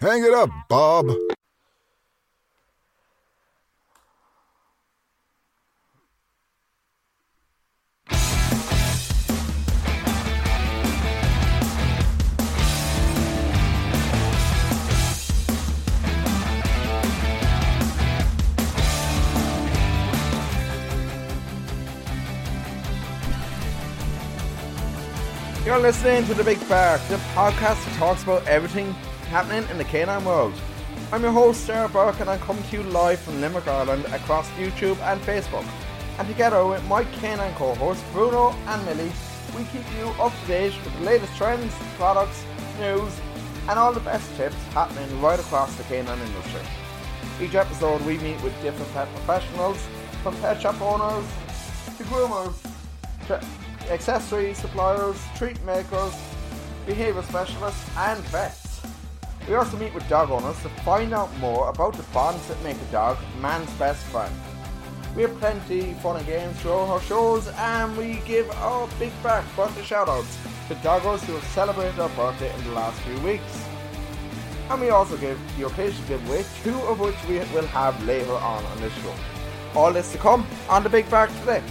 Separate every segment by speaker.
Speaker 1: Hang it up, Bob.
Speaker 2: You're listening to The Big Bark, the podcast that talks about everything happening in the canine world. I'm your host, Sarah Burke, and I come to you live from Limerick, Ireland, across YouTube and Facebook. And together with my canine co-hosts, Bruno and Millie, we keep you up to date with the latest trends, products, news, and all the best tips happening right across the canine industry. Each episode, we meet with different pet professionals, from pet shop owners to groomers, to accessory suppliers, treat makers, behaviour specialists, and vets. We also meet with dog owners to find out more about the bonds that make a dog man's best friend. We have plenty fun and games throughout our shows, and we give our big bark birthday shoutouts to doggers who have celebrated their birthday in the last few weeks. And we also give the occasional giveaway, two of which we will have later on on this show. All this to come on the Big Bark today.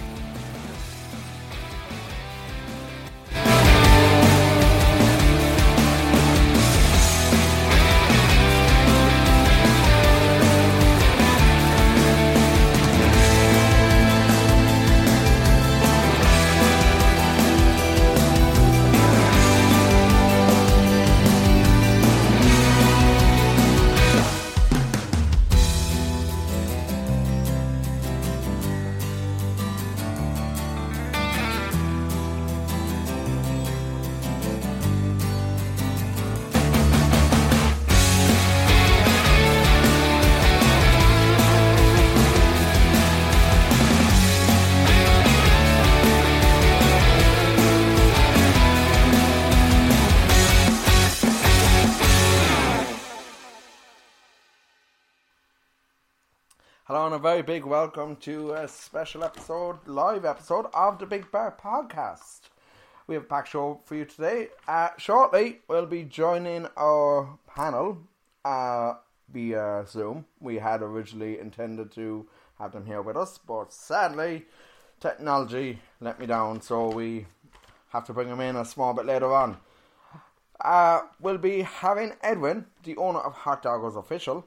Speaker 2: A very big welcome to a special episode, live episode of the Big Bark Podcast. We have a packed show for you today. Uh, shortly, we'll be joining our panel uh, via Zoom. We had originally intended to have them here with us, but sadly, technology let me down, so we have to bring them in a small bit later on. Uh, we'll be having Edwin, the owner of Hot Doggos Official,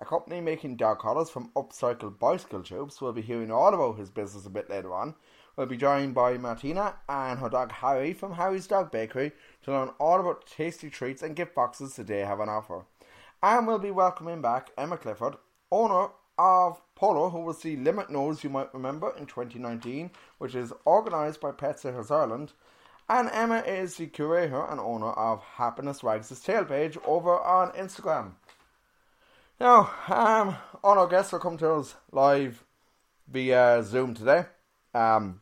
Speaker 2: a company making dog collars from upcycled bicycle tubes. We'll be hearing all about his business a bit later on. We'll be joined by Martina and her dog Harry from Harry's Dog Bakery to learn all about tasty treats and gift boxes they have on offer. And we'll be welcoming back Emma Clifford, owner of Polo, who was the Limerick Nose you might remember in 2019, which is organised by Pet Sitters Ireland. And Emma is the curator and owner of Happiness Wags' Tail page over on Instagram. Now, um, all our guests are coming to us live via Zoom today. Um,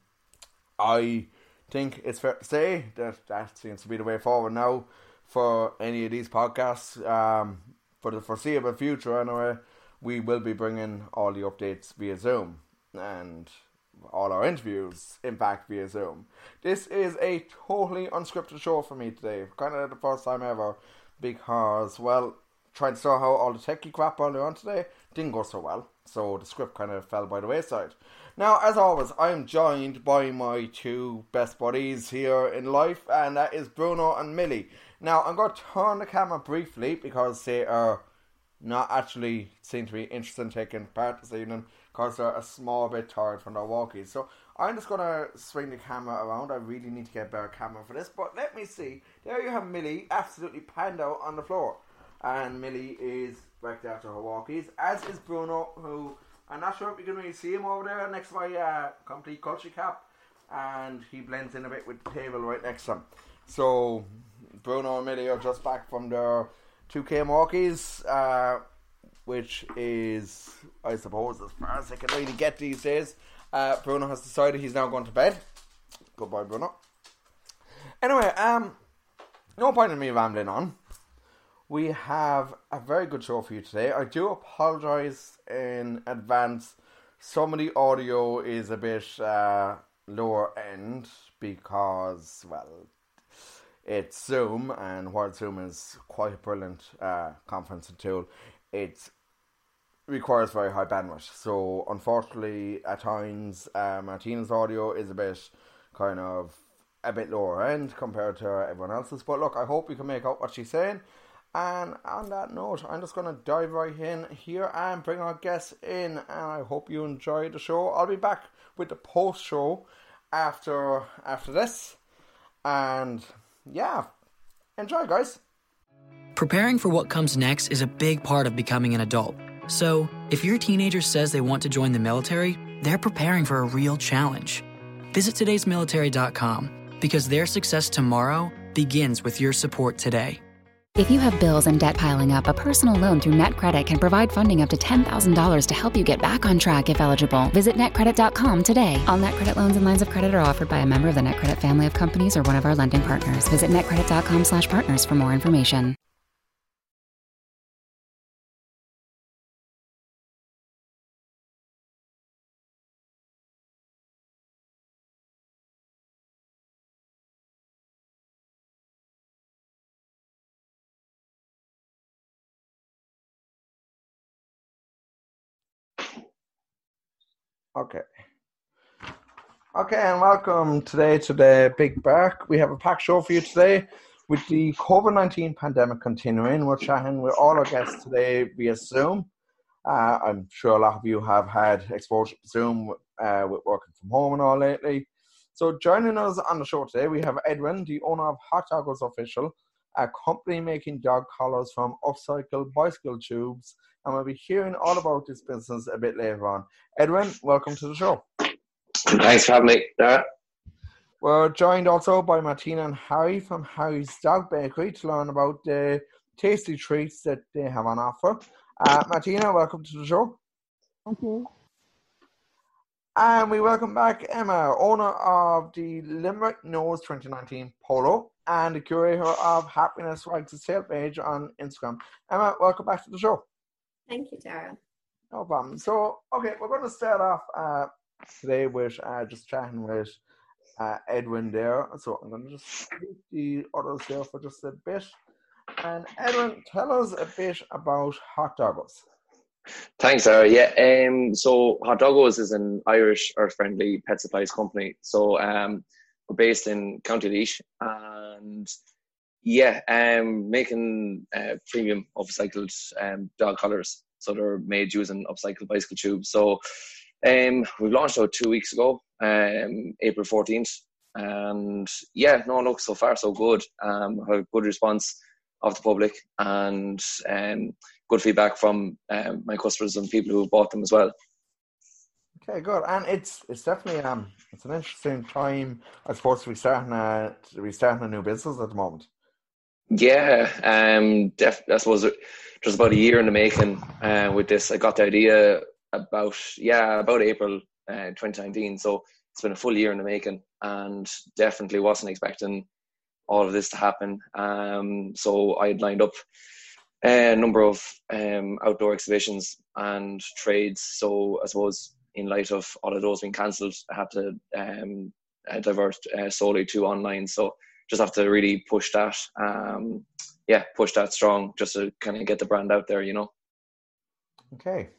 Speaker 2: I think it's fair to say that that seems to be the way forward now for any of these podcasts. Um, for the foreseeable future, anyway, we will be bringing all the updates via Zoom and all our interviews, in fact, via Zoom. This is a totally unscripted show for me today. Kind of the first time ever because, well, tried out all the techie crap earlier on today. Didn't go so well, so the script kind of fell by the wayside. Now, as always, I'm joined by my two best buddies here in life, and that is Bruno and Millie. Now, I'm going to turn the camera briefly because they are not actually seem to be interested in taking part this evening because they're a small bit tired from their walkies. So I'm just going to swing the camera around. I really need to get a better camera for this, but let me see. There you have Millie absolutely panned out on the floor and Millie is back after her walkies, as is Bruno, who I'm not sure if you can really see him over there next to my uh, complete culture cap, and he blends in a bit with the table right next to him. So Bruno and Millie are just back from their 2K walkies. Uh, which is, I suppose, as far as I can really get these days. Uh, Bruno has decided he's now going to bed. Goodbye, Bruno. Anyway, um, no point in me rambling on. We have a very good show for you today. I do apologise in advance. Some of the audio is a bit uh, lower end because, well, it's Zoom, and while Zoom is quite a brilliant uh, conferencing tool, it requires very high bandwidth. So, unfortunately, at times, uh, Martina's audio is a bit kind of a bit lower end compared to everyone else's. But look, I hope you can make out what she's saying. And on that note, I'm just going to dive right in here and bring our guests in. And I hope you enjoy the show. I'll be back with the post show after after this. And yeah, enjoy, guys.
Speaker 3: Preparing for what comes next is a big part of becoming an adult. So, if your teenager says they want to join the military, they're preparing for a real challenge. Visit today'smilitary.com because their success tomorrow begins with your support today.
Speaker 4: If you have bills and debt piling up, a personal loan through NetCredit can provide funding up to $10,000 to help you get back on track if eligible. Visit netcredit.com today. All NetCredit loans and lines of credit are offered by a member of the NetCredit family of companies or one of our lending partners. Visit netcredit.com/partners for more information.
Speaker 2: Okay. Okay, and welcome today to the Big Bark. We have a packed show for you today with the COVID 19 pandemic continuing. We're chatting with all our guests today via Zoom. Uh, I'm sure a lot of you have had exposure to Zoom uh, with working from home and all lately. So, joining us on the show today, we have Edwin, the owner of Hot Doggos Official, company making dog collars from upcycled bicycle tubes and we'll be hearing all about this business a bit later on. Edwin, welcome to the show.
Speaker 5: Thanks for having me, Sarah.
Speaker 2: We're joined also by Martina and Harry from Harry's Dog Bakery to learn about the tasty treats that they have on offer. Uh, Martina, welcome to the show.
Speaker 6: Thank you.
Speaker 2: And we welcome back Emma, owner of the Limerick Nose 2019 Polo and the curator of Happiness Rights Sale page on Instagram. Emma, welcome back to the show.
Speaker 6: Thank you, Sarah.
Speaker 2: No problem. So, okay, we're going to start off uh, today with uh, just chatting with uh, Edwin there. So I'm going to just keep the others there for just a bit. And Edwin, tell us a bit about Hot Doggos.
Speaker 5: Thanks, Sarah. Yeah, um, so Hot Doggos is an Irish earth-friendly pet supplies company. So um, based in County Laois, and yeah, um, making uh, premium upcycled um, dog collars. So they're made using upcycled bicycle tubes. So um, we launched out two weeks ago, um, April 14th. And yeah, no, look, so far so good. Um, had good response of the public and um, good feedback from um, my customers and people who bought them as well.
Speaker 2: Okay, good, and it's it's definitely um it's an interesting time, I suppose, be starting a to be starting a new business at the moment.
Speaker 5: Yeah, um, def- I suppose just about a year in the making uh, with this. I got the idea about yeah about April uh, 2019, so it's been a full year in the making, and definitely wasn't expecting all of this to happen. Um, so I had lined up a number of um, outdoor exhibitions and trades. So I suppose in light of all of those being cancelled, I had to um, divert uh, solely to online. So just have to really push that. Um, yeah, push that strong just to kind of get the brand out there, you know.
Speaker 2: Okay,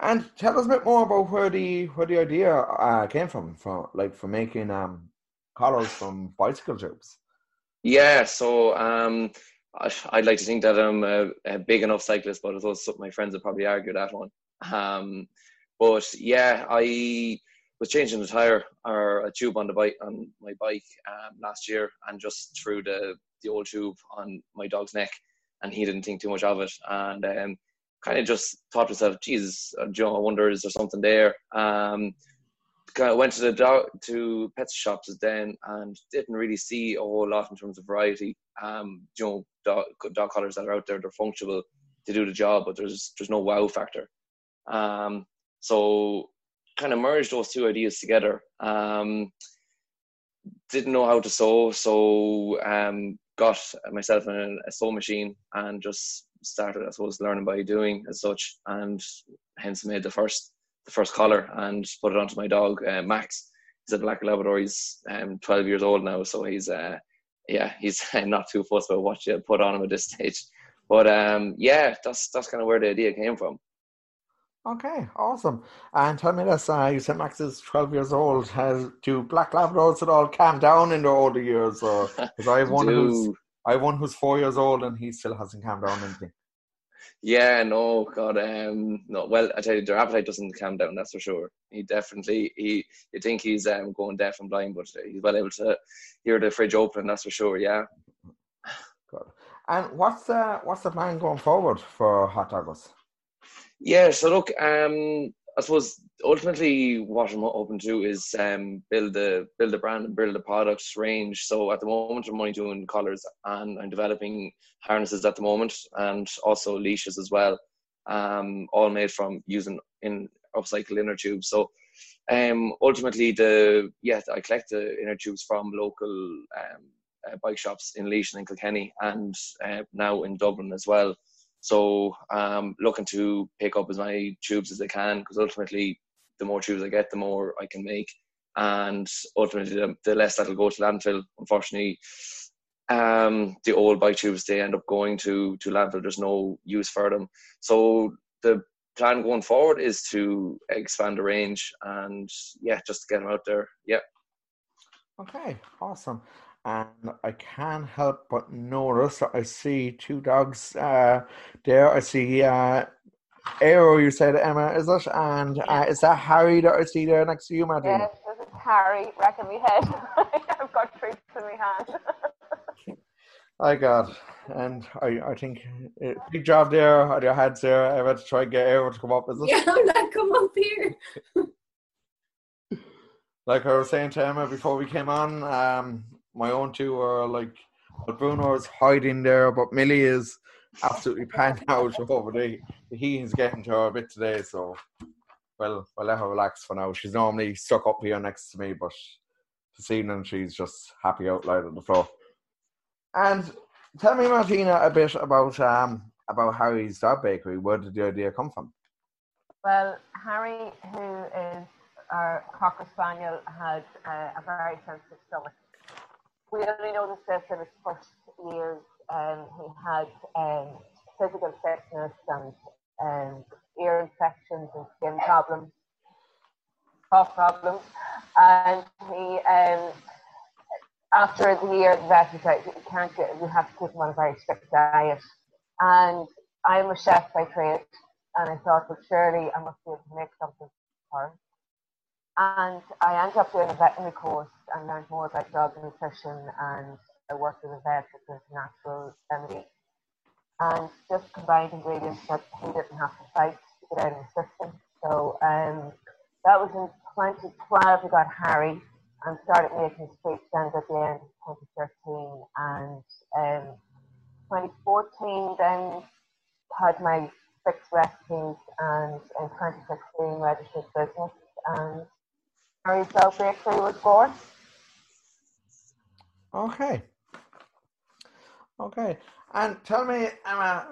Speaker 2: and tell us a bit more about where the where the idea uh, came from, from like for making um collars from bicycle tubes.
Speaker 5: Yeah, so um, I'd like to think that I'm a, a big enough cyclist, but those my friends would probably argue that one. Um, but yeah, I was changing the tire or a tube on the bike on my bike um, last year, and just threw the the old tube on my dog's neck, and he didn't think too much of it, and um, kind of just thought to myself, Jesus, uh, Joe, I wonder is there something there. Um, kind of went to the dog to pet shops then and didn't really see a whole lot in terms of variety. Um, you know, dog, dog collars that are out there, they're functional, to do the job, but there's there's no wow factor. Um, so kind of merged those two ideas together. Um, didn't know how to sew, so um, got myself a, a sew machine and just started, I suppose, learning by doing as such, and hence made the first the first collar and put it onto my dog uh, Max. He's a black Labrador. He's um, 12 years old now, so he's uh, yeah, he's not too fussed about what you put on him at this stage. But um, yeah, that's that's kind of where the idea came from.
Speaker 2: Okay, awesome. And tell me this: uh, you said Max is twelve years old. Has do black Labradors at all calmed down in the older years, or because I have one who's I have one who's four years old and he still hasn't calmed down anything.
Speaker 5: Yeah, no, God, um, no. Well, I tell you, their appetite doesn't calm down. That's for sure. He definitely, he, you think he's um, going deaf and blind, but he's well able to hear the fridge open. That's for sure. Yeah.
Speaker 2: Good. And what's the what's the plan going forward for Hot Doggos?
Speaker 5: Yeah. So look, um, I suppose ultimately what I'm hoping to do is um, build the build a brand and build a product range. So at the moment I'm only doing collars and I'm developing harnesses at the moment and also leashes as well. Um, all made from using in upcycled inner tubes. So um, ultimately the yeah I collect the inner tubes from local um, uh, bike shops in Laois and in Kilkenny and uh, now in Dublin as well. So um, looking to pick up as many tubes as I can because ultimately, the more tubes I get, the more I can make, and ultimately, the, the less that'll go to landfill. Unfortunately, um, the old bike tubes they end up going to to landfill. There's no use for them. So the plan going forward is to expand the range and yeah, just get them out there. Yeah.
Speaker 2: Okay, awesome and I can't help but notice I see two dogs uh, there. I see uh, Arrow, you said, Emma, is it? And uh, is that Harry that I see there next to you, Martina?
Speaker 6: Yes, this is Harry, wrecking me head. I've got treats in my hand.
Speaker 2: I got, and I, I think uh, big job there on your heads there. I had to try and get Arrow to come up, is it?
Speaker 6: Yeah, I'm like, come up here.
Speaker 2: like I was saying to Emma before we came on, um, my own two are like, but Bruno is hiding there, but Millie is absolutely panned out over the, the is getting to her a bit today, so well, we'll let her relax for now. She's normally stuck up here next to me, but this evening she's just happy out loud on the floor. And tell me, Martina, a bit about um about Harry's dog bakery. Where did the idea come from?
Speaker 6: Well, Harry, who is our cocker spaniel, had uh, a very sensitive stomach we only noticed this in his first years. Um, he had um, physical sickness and um, ear infections and skin problems, cough problems, and he um, after the year the vet said you can't get you have to keep him on a very strict diet. And I'm a chef by trade, and I thought, well, surely I must be able to make something for him. And I ended up doing a veterinary course and learned more about dog nutrition and I worked with a vet with natural remedy. And just combined ingredients that he didn't have to fight to get out of the system. So um, that was in 2012 we got Harry and started making street stands at the end of 2013 and um, 2014 then had my six recipes and in 2016 registered business and Harry's South Bakery was born.
Speaker 2: Okay. Okay. And tell me, Emma,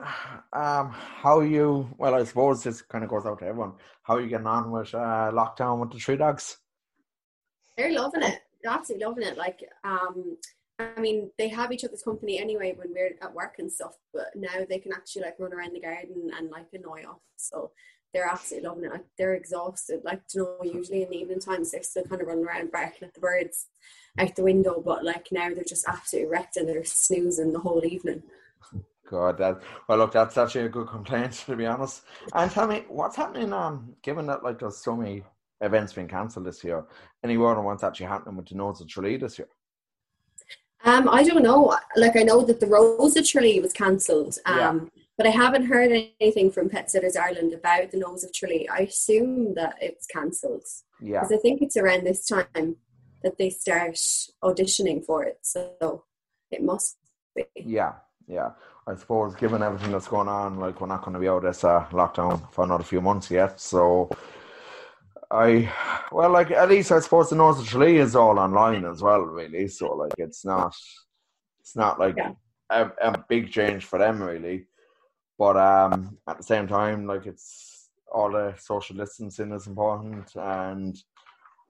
Speaker 2: um, how you, well, I suppose this kind of goes out to everyone, how are you getting on with uh, lockdown with the three dogs?
Speaker 7: They're loving it. They're absolutely loving it. Like, um, I mean, they have each other's company anyway when we're at work and stuff, but now they can actually like run around the garden and like annoy us. So they're absolutely loving it. Like, they're exhausted. Like, you know, usually in the evening times they're still kind of running around barking at the birds out the window, but like now they're just absolutely wrecked and they're snoozing the whole evening.
Speaker 2: God, that well, look, that's actually a good complaint to be honest. And tell me, what's happening? Um, given that like there's so many events being cancelled this year, any word on what's actually happening with the Nose of Tralee this year?
Speaker 7: Um, I don't know. Like I know that the Rose of Tralee was cancelled. Um, yeah. But I haven't heard anything from Pet Sitters Ireland about the Nose of Tralee. I assume that it's cancelled.
Speaker 2: Yeah.
Speaker 7: Because I think it's around this time that they start auditioning for it. So it must be.
Speaker 2: Yeah, yeah. I suppose given everything that's going on, like we're not going to be out of this uh, lockdown for another few months yet. So I, well, like at least I suppose the Nose of Tralee is all online as well, really. So like it's not, it's not like
Speaker 7: Yeah.
Speaker 2: a, a big change for them really. But um, at the same time, like it's all the social distancing is important, and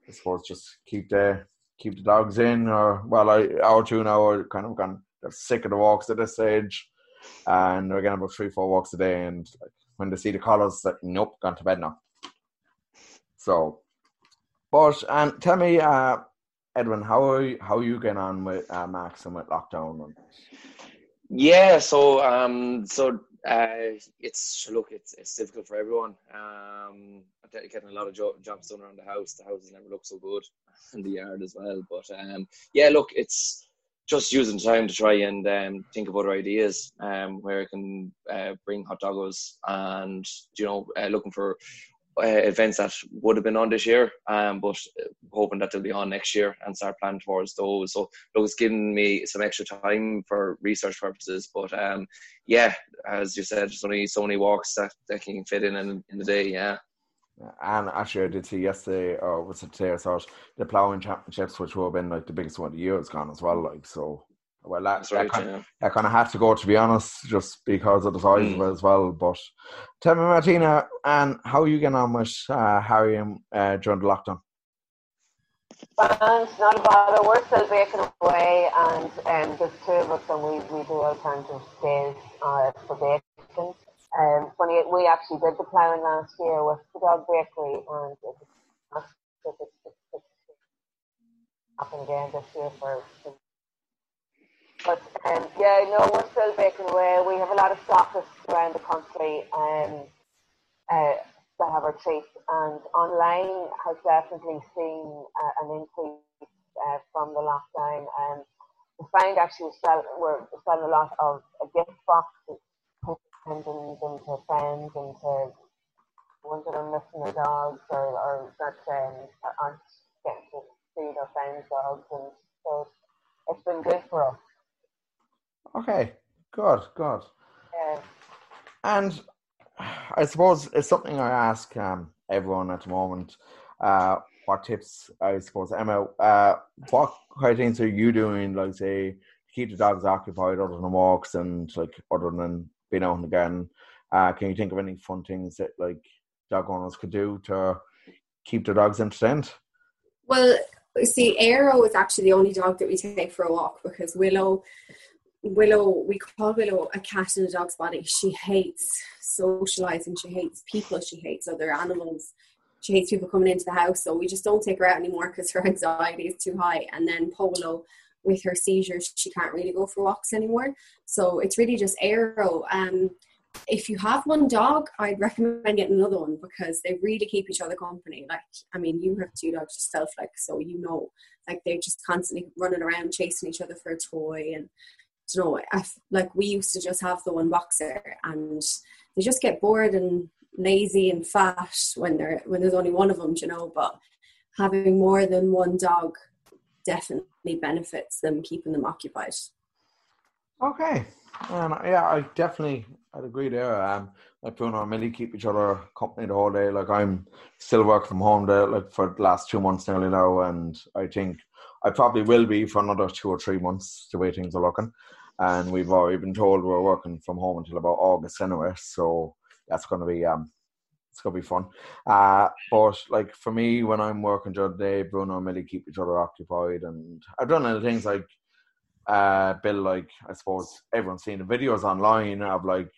Speaker 2: I suppose just keep the keep the dogs in, or well, I our two now are kind of gone. They're sick of the walks at this stage, and they're getting about three, four walks a day. And like, when they see the colours, like nope, gone to bed now. So, but and tell me, uh, Edwin, how are you, how are you getting on with uh, Max and with lockdown?
Speaker 5: Yeah, so um, so uh, it's look, it's it's difficult for everyone. Um, I'm getting a lot of jo- jobs done around the house. The houses never look so good in the yard as well. But um, yeah, look, it's just using time to try and um, think of other ideas um, where I can uh, bring hot doggos and you know uh, looking for uh, events that would have been on this year, um, but hoping that they'll be on next year and start planning towards those. So it's giving me some extra time for research purposes. But um, yeah, as you said, there's only so many walks that, that can fit in, in in the day. Yeah.
Speaker 2: and actually, I did see yesterday, or was it today? I saw it, the ploughing championships, which will have been like the biggest one of the year, has gone as well. Like so, well, that,
Speaker 5: That's right.
Speaker 2: that, kind,
Speaker 5: Yeah.
Speaker 2: that kind of had to go to be honest, just because of the size
Speaker 5: Mm.
Speaker 2: of it as well. But tell me, Martina, and how are you getting on with uh, Harry and, uh, during the lockdown?
Speaker 6: And not a bother. We're still baking away, and um, there's two of us, and we, we do alternative days uh, for baking. Um, funny, we actually did the ploughing last year with the dog bakery, and it was it, again this year for. But um, yeah, no, we're still baking away. We have a lot of stockists around the country, um, uh, that have our treats, and online has definitely seen uh, an increase uh, from the lockdown. And we find actually we're selling, we're selling a lot of uh, gift boxes, sending them to friends and to ones that are missing their dogs or, or that um, aren't getting to see their friends' dogs, and so it's been good for us.
Speaker 2: Okay, good, good.
Speaker 6: Yeah.
Speaker 2: And I suppose it's something I ask um, everyone at the moment. Uh, what tips, I suppose, Emma, uh, what kind of things are you doing, like, say, to keep the dogs occupied other than walks and, like, other than being out in the garden? Uh, can you think of any fun things that, like, dog owners could do to keep their dogs entertained?
Speaker 7: Well, see, Arrow is actually the only dog that we take for a walk because Willow, Willow, we call Willow a cat in a dog's body. She hates socializing. She hates people. She hates other animals. She hates people coming into the house. So we just don't take her out anymore because her anxiety is too high. And then Polo, with her seizures, she can't really go for walks anymore. So it's really just Arrow. Um, if you have one dog, I'd recommend getting another one because they really keep each other company. Like, I mean, you have two dogs yourself, like, so you know, like they're just constantly running around chasing each other for a toy. And, you know, I like we used to just have the one boxer and they just get bored and lazy and fat when they're when there's only one of them, you know. But having more than one dog definitely benefits them, keeping them occupied.
Speaker 2: Okay. Um, yeah, I definitely I'd agree there. Um, like Bruno and Millie keep each other company the whole day. Like I'm still working from home there, like for the last two months nearly now, and I think I probably will be for another two or three months the way things are looking. And we've already been told we're working from home until about August anyway, so that's going to be um, it's going to be fun. Uh, but like for me, when I'm working during the day, Bruno and Millie keep each other occupied, and I've done other things like uh, Bill, like I suppose everyone's seen the videos online of like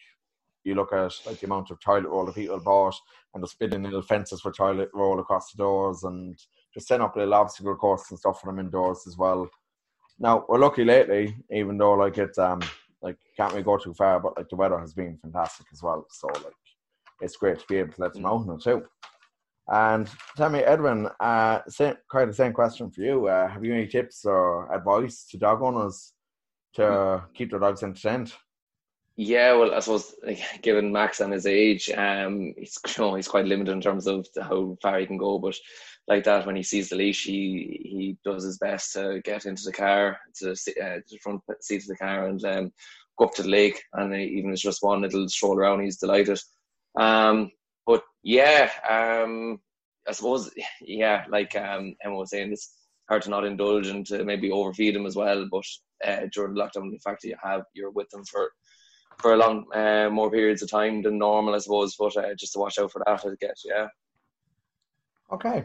Speaker 2: you look at like the amount of toilet roll that people bought and just building little fences for toilet roll across the doors and just setting up little obstacle courses and stuff for them indoors as well. Now we're lucky lately, even though like it's um like can't really go too far, but like the weather has been fantastic as well. So like it's great to be able to let them out now too. And tell me, Edwin, uh, same, of the same question for you. Uh, have you any tips or advice to dog owners to keep their dogs entertained?
Speaker 5: Yeah, well, I suppose like, given Max and his age, um, he's you know, he's quite limited in terms of how far he can go. But like that, when he sees the leash, he he does his best to get into the car, to the, uh, to the front seat of the car, and um, go up to the lake, and even if it's just one, it'll stroll around. He's delighted. Um, but yeah, um, I suppose yeah, like um, Emma was saying, it's hard to not indulge and to maybe overfeed them as well. But uh, during lockdown, the fact that you have you're with them for for a long uh, more periods of time than normal, I suppose. But uh, just to watch out for that, I guess. Yeah.
Speaker 2: Okay.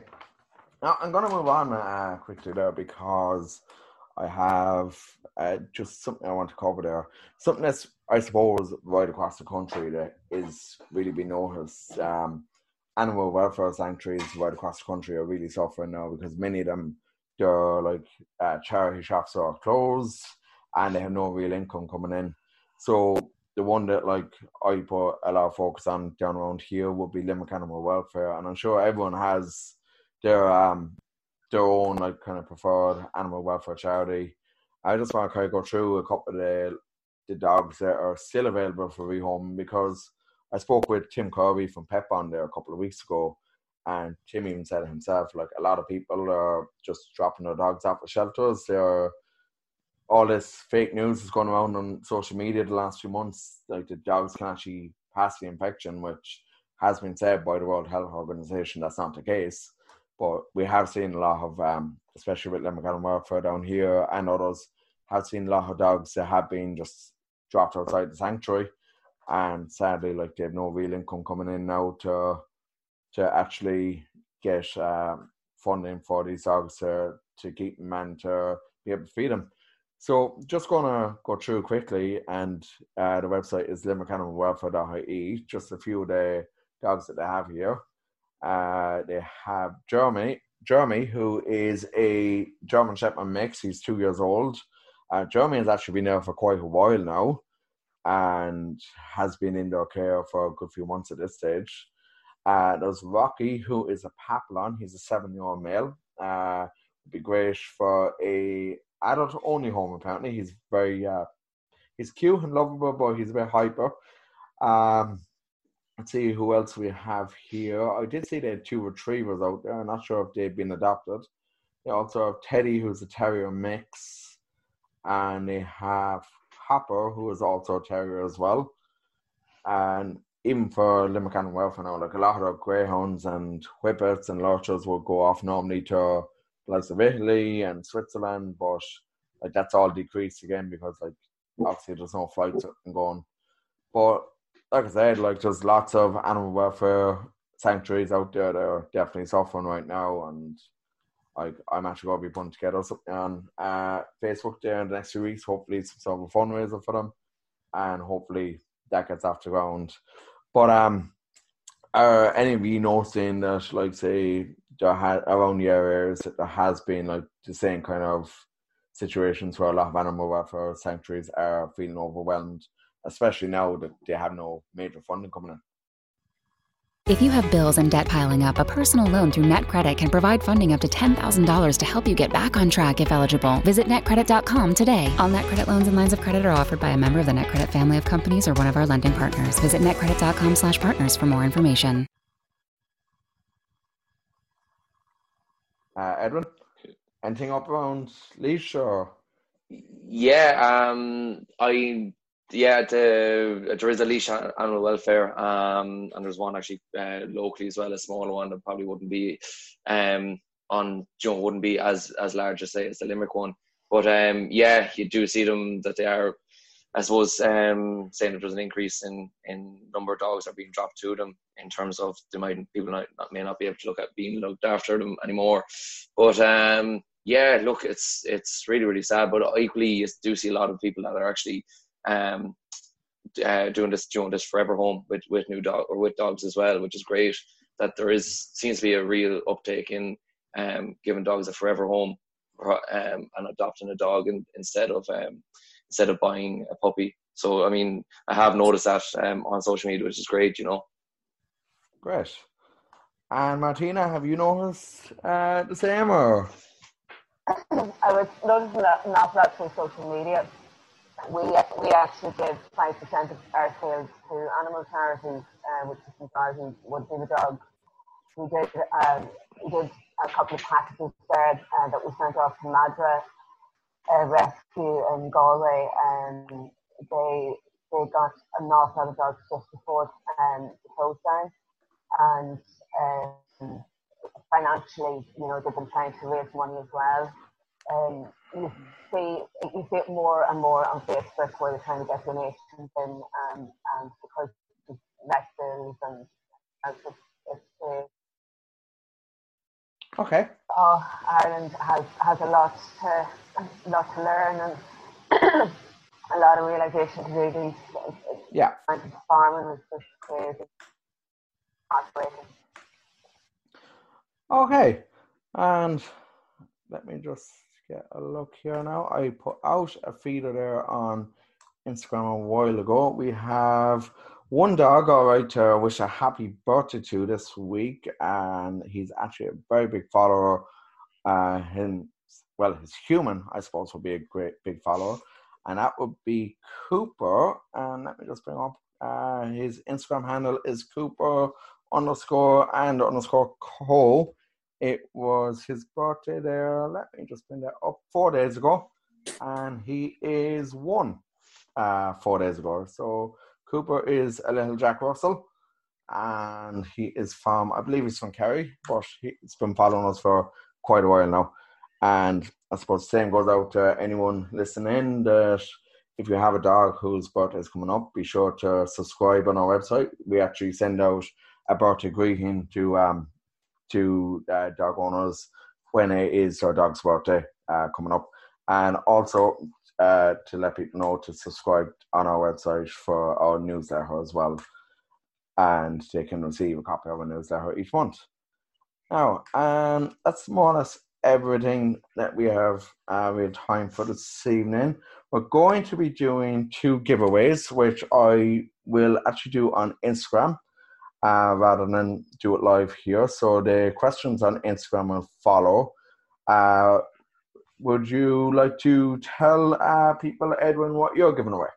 Speaker 2: Now I'm going to move on uh, quickly there because I have uh, just something I want to cover there. Something that's I suppose right across the country that is really being noticed. Um, animal welfare sanctuaries right across the country are really suffering now because many of them their like uh, charity shops are closed and they have no real income coming in. So the one that like I put a lot of focus on down around here would be Limerick Animal Welfare, and I'm sure everyone has their um their own like kind of preferred animal welfare charity. I just want to kind of go through a couple of the the dogs that are still available for rehome because I spoke with Tim Kirby from Pep Bond there a couple of weeks ago, and Tim even said himself like a lot of people are just dropping their dogs off at shelters. They're all this fake news is going around on social media the last few months. Like the dogs can actually pass the infection, which has been said by the World Health Organization. That's not the case, but we have seen a lot of, um, especially with Animal Welfare down here and others, have seen a lot of dogs that have been just dropped outside the sanctuary, and sadly, like they have no real income coming in now to to actually get um, funding for these dogs to to keep them and to be able to feed them. So just gonna go through quickly, and uh, the website is limerickanimalwelfare.ie. Just a few of the dogs that they have here. Uh, they have Jeremy, Jeremy, who is a German Shepherd mix. He's two years old. Uh, Jeremy has actually been there for quite a while now, and has been in their care for a good few months at this stage. Uh, there's Rocky, who is a Papillon. He's a seven-year-old male. Uh, would be great for a adult only home. Apparently, he's very uh, he's cute and lovable, but he's a bit hyper. Um, let's see who else we have here. I did see they had two retrievers out there. I'm not sure if they've been adopted. They also have Teddy, who's a terrier mix, and they have Hopper, who is also a terrier as well. And even for Limerick and Welfare now, like a lot of greyhounds and whippets and lurchers will go off normally to likes of Italy and Switzerland, but like that's all decreased again because like obviously there's no flights and going. But like I said, like there's lots of animal welfare sanctuaries out there that are definitely suffering right now, and like I'm actually going to be putting together something on uh, Facebook there in the next few weeks. Hopefully, some sort of fundraiser for them, and hopefully that gets off the ground. But um, are any of you noticing that, like, say, there had around the areas there has been like the same kind of situations where a lot of animal welfare sanctuaries are feeling overwhelmed, especially now that they have no major funding coming in.
Speaker 4: If you have bills and debt piling up, a personal loan through NetCredit can provide funding up to $10,000 to help you get back on track if eligible. Visit netcredit.com today. All NetCredit loans and lines of credit are offered by a member of the NetCredit family of companies or one of our lending partners. Visit netcredit.com/partners for more information.
Speaker 2: Uh, Edwin, anything up around Laois or?
Speaker 5: Yeah, um, I yeah, the, there is a Laois animal welfare, um, and there's one actually uh, locally as well, a smaller one that probably wouldn't be um on, you know, wouldn't be as as large as say as the Limerick one. But um, yeah, you do see them that they are I suppose um, saying that there's an increase in in number of dogs that are being dropped to them in terms of they might people not, may not be able to look at being looked after them anymore. But um, yeah, look, it's it's really really sad. But equally, you do see a lot of people that are actually um, uh, doing this doing this forever home with with new dog or with dogs as well, which is great. That there is seems to be a real uptake in um, giving dogs a forever home um, and adopting a dog in, instead of um, instead of buying a puppy. So I mean, I have noticed that um, on social media, which is great. You know.
Speaker 2: Great. And Martina, have you noticed uh, the same or?
Speaker 6: I was noticing that not that through social media. We we actually give five percent of our sales to animal charities, uh, which is comprising would be the dog. We did um, we did a couple of packages there uh, that we sent off to Madra uh, rescue in Galway, and they they got an awful lot of dogs just before um, the close down, and um, financially, you know, they've been trying to raise money as well. Um, you see, you see it more and more on Facebook where they're trying to get donations in, um, and because of lessons and, and it's, it's uh,
Speaker 2: Okay.
Speaker 6: oh, Ireland has, has a lot to a lot to learn and a lot of realization to do. These
Speaker 2: Yeah.
Speaker 6: of farming is just crazy. Heartbreaking.
Speaker 2: Okay. And let me just get a look here now. I put out a feeder there on Instagram a while ago. We have one dog, all right, to wish a happy birthday to this week, and he's actually a very big follower. Uh, him, well, his human, I suppose, would be a great big follower, and that would be Cooper. And let me just bring up uh, his Instagram handle is Cooper underscore and underscore Cole. It was his birthday there. Let me just bring that up four days ago, and he is one uh, four days ago. So Cooper is a little Jack Russell, and he is from I believe he's from Kerry, but he's been following us for quite a while now. And I suppose the same goes out to anyone listening that if you have a dog whose birthday is coming up, be sure to subscribe on our website. We actually send out a birthday greeting to um to uh, dog owners when it is their dog's birthday uh, coming up, and also uh, to let people know to subscribe on our website for our newsletter as well, and they can receive a copy of our newsletter each month. Now, um, that's more or less everything that we have uh, we have time for this evening. We're going to be doing two giveaways, which I will actually do on Instagram uh, rather than do it live here. So the questions on Instagram will follow. Uh, would you like to tell uh, people, Edwin, what you're giving away?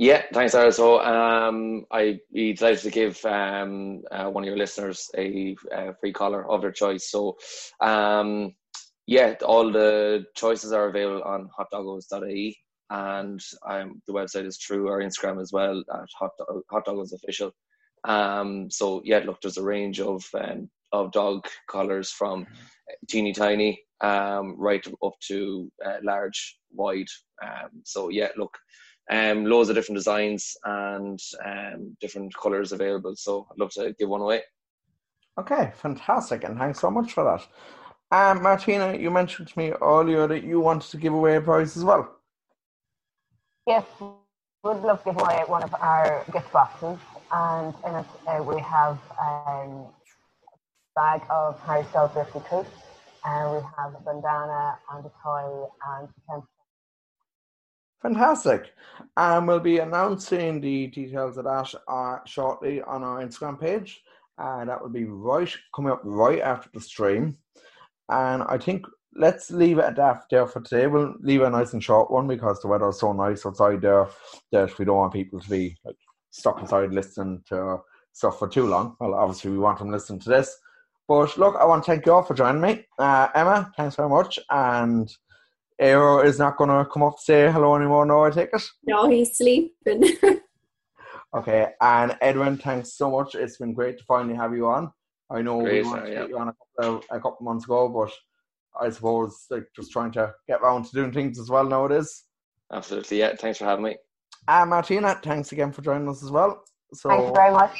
Speaker 5: Yeah, thanks, Sarah. So um, I'd be delighted to give um, uh, one of your listeners a, a free collar of their choice. So um, yeah, all the choices are available on hotdoggos.ie and um, the website is through our Instagram as well at hot, official. Um, so yeah, look, there's a range of um, of dog collars from teeny tiny um, right up to uh, large, wide. So yeah, look, um, loads of different designs and um, different colors available. So I'd love to give one away.
Speaker 2: Okay, fantastic, and thanks so much for that. Um, Martina, you mentioned to me earlier that you wanted to give away a prize as well.
Speaker 6: Yes, would love to give away one of our gift boxes, and in it uh, we have um, a bag of Harry Styles birthday treats, and we have a bandana and a toy and a
Speaker 2: Fantastic. And we'll be announcing the details of that uh, shortly on our Instagram page. And that will be right coming up right after the stream. And I think let's leave it at that there for today. We'll leave a nice and short one because the weather is so nice outside there that we don't want people to be like stuck inside listening to stuff for too long. Well, obviously we want them listening to this. But look, I want to thank you all for joining me. Uh, Emma, thanks very much. And Arrow is not going to come up to say hello anymore, no, I take it?
Speaker 7: No, he's sleeping.
Speaker 2: okay, and Edwin, thanks so much. It's been great to finally have you on. I know
Speaker 5: Great,
Speaker 2: we wanted
Speaker 5: uh,
Speaker 2: to
Speaker 5: yeah.
Speaker 2: get you on a couple, of, a couple months ago, but I suppose like just trying to get round to doing things as well nowadays.
Speaker 5: Absolutely, yeah. Thanks for having me.
Speaker 2: And Martina, thanks again for joining us as well. So
Speaker 6: Thank you very much.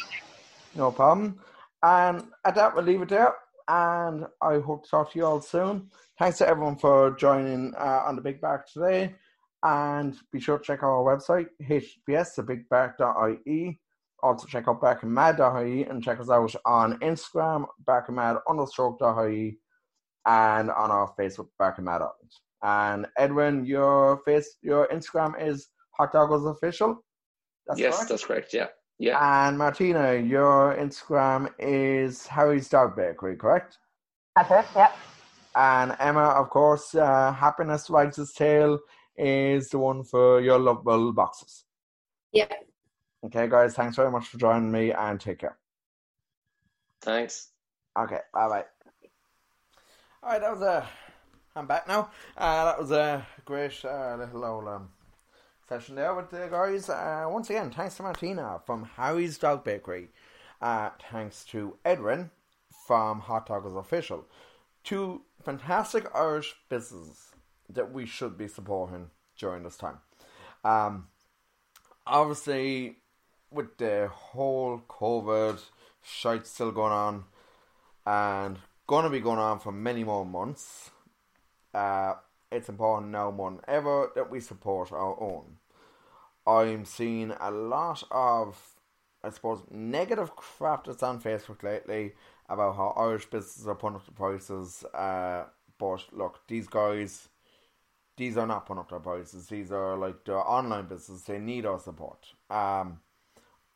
Speaker 2: No problem. And at that, we'll leave it there. And I hope to talk to you all soon. Thanks to everyone for joining uh, on the Big Bark today. And be sure to check out our website, hbs, thebigbark.ie. Also check out backandmad.ie and check us out on Instagram, backandmad understroke.ie, and on our Facebook, backandmad. And Edwin, your face, your Instagram is Hot Doggos Official. That's
Speaker 5: yes,
Speaker 2: correct?
Speaker 5: that's correct. Yeah, yeah,
Speaker 2: And Martina, your Instagram is Harry's Dog Bakery, correct?
Speaker 6: That's it, yeah.
Speaker 2: And Emma, of course, uh, Happiness Wags Its Tail is the one for your lovable boxes.
Speaker 7: yeah.
Speaker 2: Okay, guys, thanks very much for joining me and take care.
Speaker 5: thanks.
Speaker 2: Okay, bye bye. All right, that was a. I'm back now. Uh, that was a great uh, little old um, session there with the guys. Uh, once again, thanks to Martina from Harry's Dog Bakery. Uh, thanks to Edwin from Hot Doggos Official. Two fantastic Irish businesses that we should be supporting during this time. Um, obviously, with the whole COVID shite still going on and going to be going on for many more months, uh, it's important now more than ever that we support our own. I'm seeing a lot of, I suppose, negative crap that's on Facebook lately about how Irish businesses are putting up the prices. Uh, but look, these guys, these are not putting up their prices. These are like the online businesses. They need our support. Um,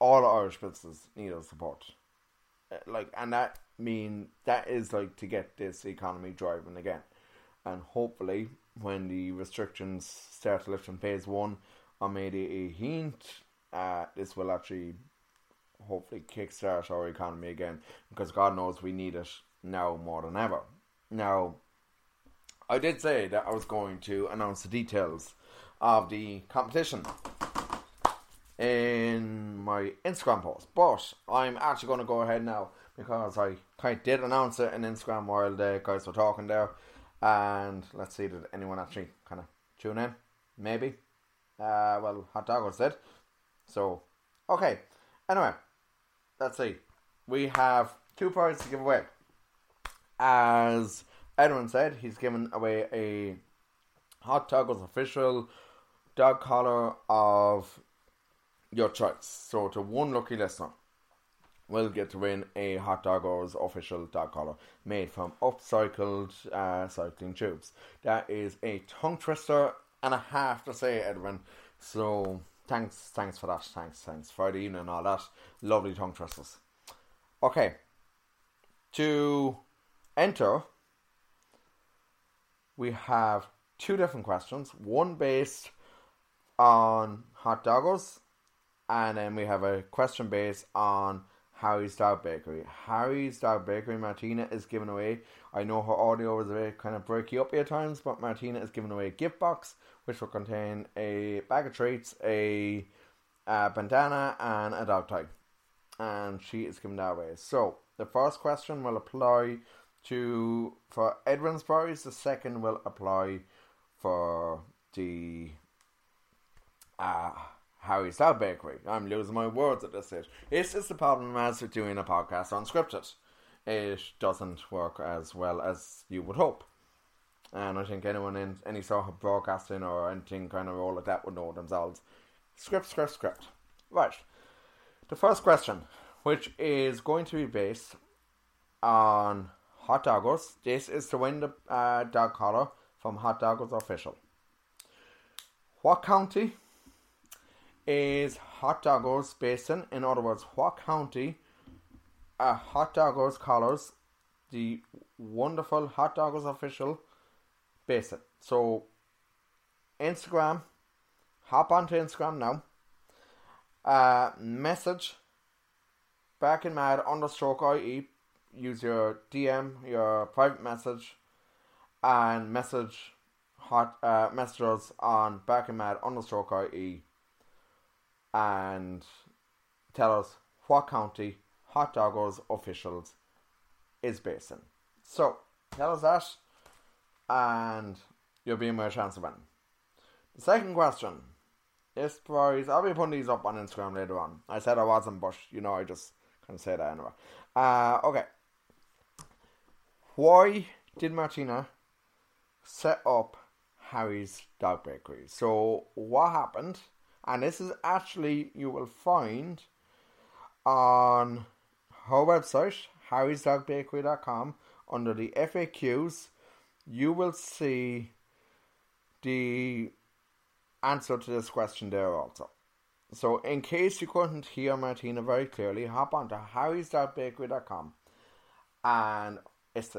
Speaker 2: all Irish businesses need our support. Uh, like, and that mean that is like to get this economy driving again. And hopefully, when the restrictions start to lift in phase one on May the 18th, uh, this will actually hopefully kickstart our economy again because God knows we need it now more than ever. Now, I did say that I was going to announce the details of the competition in my Instagram post, but I'm actually going to go ahead now because I kind of did announce it in Instagram while the guys were talking there. And let's see, did anyone actually kind of tune in? Maybe. Uh, well, Hot Doggos did. So, okay. Anyway, let's see. We have two prizes to give away. As Edwyn said, he's giving away a Hot Doggos official dog collar of your choice. So, to one lucky listener will get to win a Hot Doggos official dog collar made from upcycled uh, cycling tubes. That is a tongue twister and a half to say, Edwyn. So thanks, thanks for that. Thanks, thanks. Friday evening and all that. Lovely tongue twisters. Okay. To enter, we have two different questions. One based on hot doggos, and then we have a question based on Harry's Dog Bakery. Harry's Dog Bakery, Martina is giving away. I know her audio is a bit kind of breaky up at times, but Martina is giving away a gift box which will contain a bag of treats, a, a bandana, and a dog tag. And she is giving that away. So the first question will apply to for Edwyn's prize. The second will apply for the uh, Harry's Dog Bakery. I'm losing my words at this stage. It's just the problem as with doing a podcast unscripted. It doesn't work as well as you would hope. And I think anyone in any sort of broadcasting or anything kind of role like that would know themselves. Script, script, script. Right. The first question, which is going to be based on Hot Doggos. This is to win the uh, dog collar from Hot Doggos Official. What county is Hot Doggos based in? Other words, what county are Hot Doggos collars, the wonderful Hot Doggos Official basin? So, Instagram, hop onto Instagram now. Uh, message back in mad understroke IE. Use your DM, your private message, and message hot uh, messages on back in mad understroke IE and tell us what county Hot Doggos officials is based in. So tell us that, and you'll be in my chance of winning. The second question is prize. I'll be putting these up on Instagram later on. I said I wasn't, but you know I just can say that anyway. Uh, okay. Why did Martina set up Harry's Dog Bakery? So what happened? And this is actually you will find on her website harrysdogbakery.com under the FAQs you will see the answer to this question there also. So in case you couldn't hear Martina very clearly, hop on to harrysdogbakery.com and it's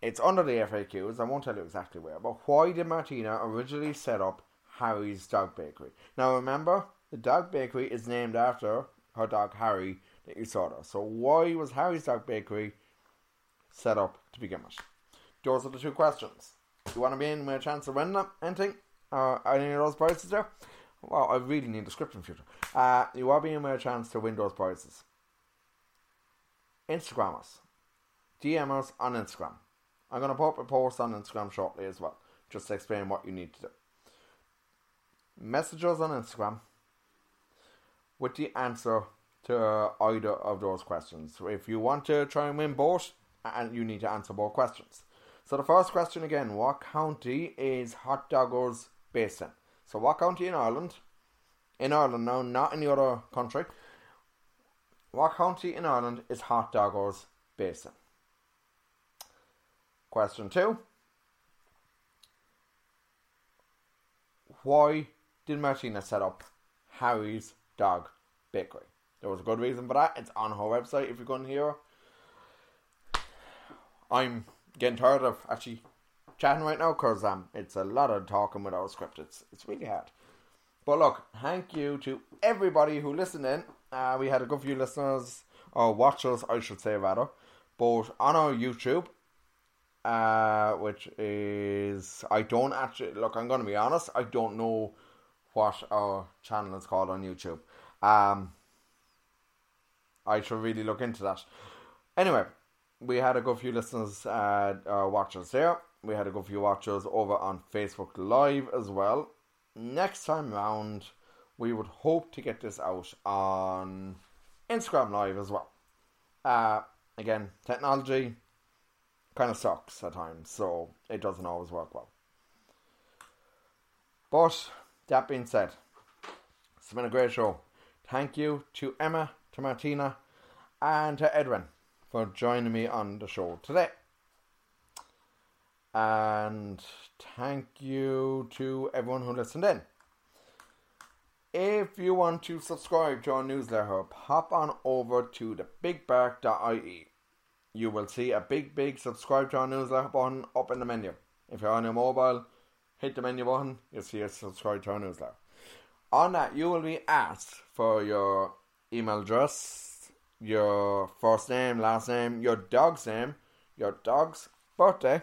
Speaker 2: it's under the FAQs. I won't tell you exactly where, but why did Martina originally set up Harry's Dog Bakery. Now remember, the dog bakery is named after her dog Harry that you saw there. So why was Harry's Dog Bakery set up to begin with? Those are the two questions. You want to be in with a chance of winning anything or any of those prizes there? Well, I really need a script in future. Uh, you are being with a chance to win those prizes. Instagram us. DM us on Instagram. I'm going to up a post on Instagram shortly as well, just to explain what you need to do. Message us on Instagram with the answer to either of those questions. If you want to try and win both, and you need to answer both questions. So the first question again, what county is Hot Doggos based in? So what county in Ireland? In Ireland now, not any other country. What county in Ireland is Hot Doggos based in? Question two. Why did Martina set up Harry's Dog Bakery? There was a good reason for that. It's on her website if you couldn't hear. I'm getting tired of actually chatting right now because um, it's a lot of talking without a script. It's, it's really hard. But look, thank you to everybody who listened in. Uh, we had a good few listeners, or watchers, I should say, rather, both on our YouTube, uh, which is. I don't actually. Look, I'm going to be honest, I don't know what our channel is called on YouTube. Um, I should really look into that. Anyway, we had a good few listeners, uh, uh, watchers there. We had a good few watchers over on Facebook Live as well. Next time round, we would hope to get this out on Instagram Live as well. Uh, again, technology kind of sucks at times, so it doesn't always work well. But that being said, it's been a great show. Thank you to Emma, to Martina, and to Edwyn for joining me on the show today. And thank you to everyone who listened in. If you want to subscribe to our newsletter, pop on over to thebigbark.ie. You will see a big, big subscribe to our newsletter button up in the menu. If you're on your mobile, hit the menu button, you'll see a subscribe to our newsletter. On that, you will be asked for your email address, your first name, last name, your dog's name, your dog's birthday,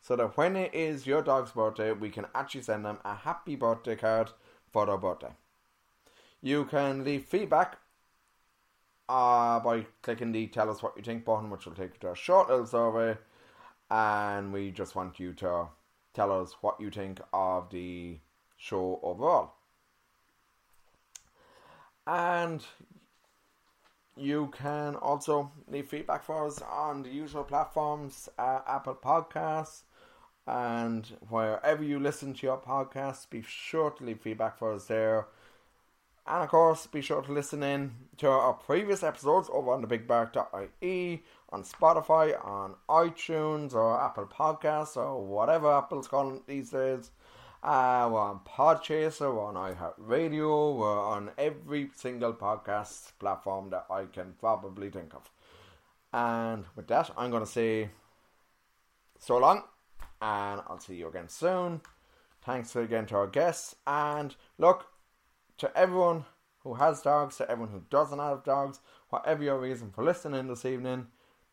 Speaker 2: so that when it is your dog's birthday, we can actually send them a happy birthday card for their birthday. You can leave feedback uh, by clicking the tell us what you think button, which will take you to a short little survey. And we just want you to tell us what you think of the show overall. And you can also leave feedback for us on the usual platforms uh, Apple Podcasts, and wherever you listen to your podcasts, be sure to leave feedback for us there. And of course, be sure to listen in to our previous episodes over on the bigbark.ie, on Spotify, on iTunes, or Apple Podcasts, or whatever Apple's calling it these days. Uh, we're on Podchaser, we're on iHeartRadio, we're on every single podcast platform that I can probably think of. And with that, I'm going to say so long, and I'll see you again soon. Thanks again to our guests, and look, to everyone who has dogs, to everyone who doesn't have dogs, whatever your reason for listening this evening,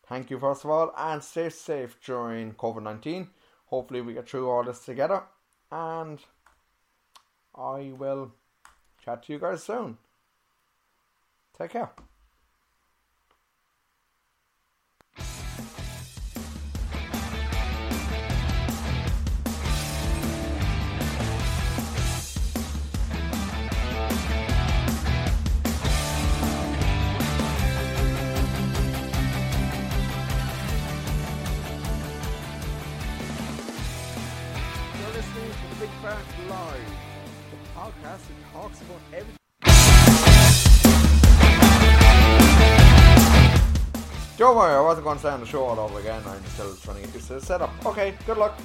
Speaker 2: thank you first of all, and stay safe during COVID 19. Hopefully, we get through all this together, and I will chat to you guys soon. Take care. Podcast that talks about everything. Don't worry, I wasn't going to stay on the show all over again. I'm still trying to get used to the setup. Okay, good luck.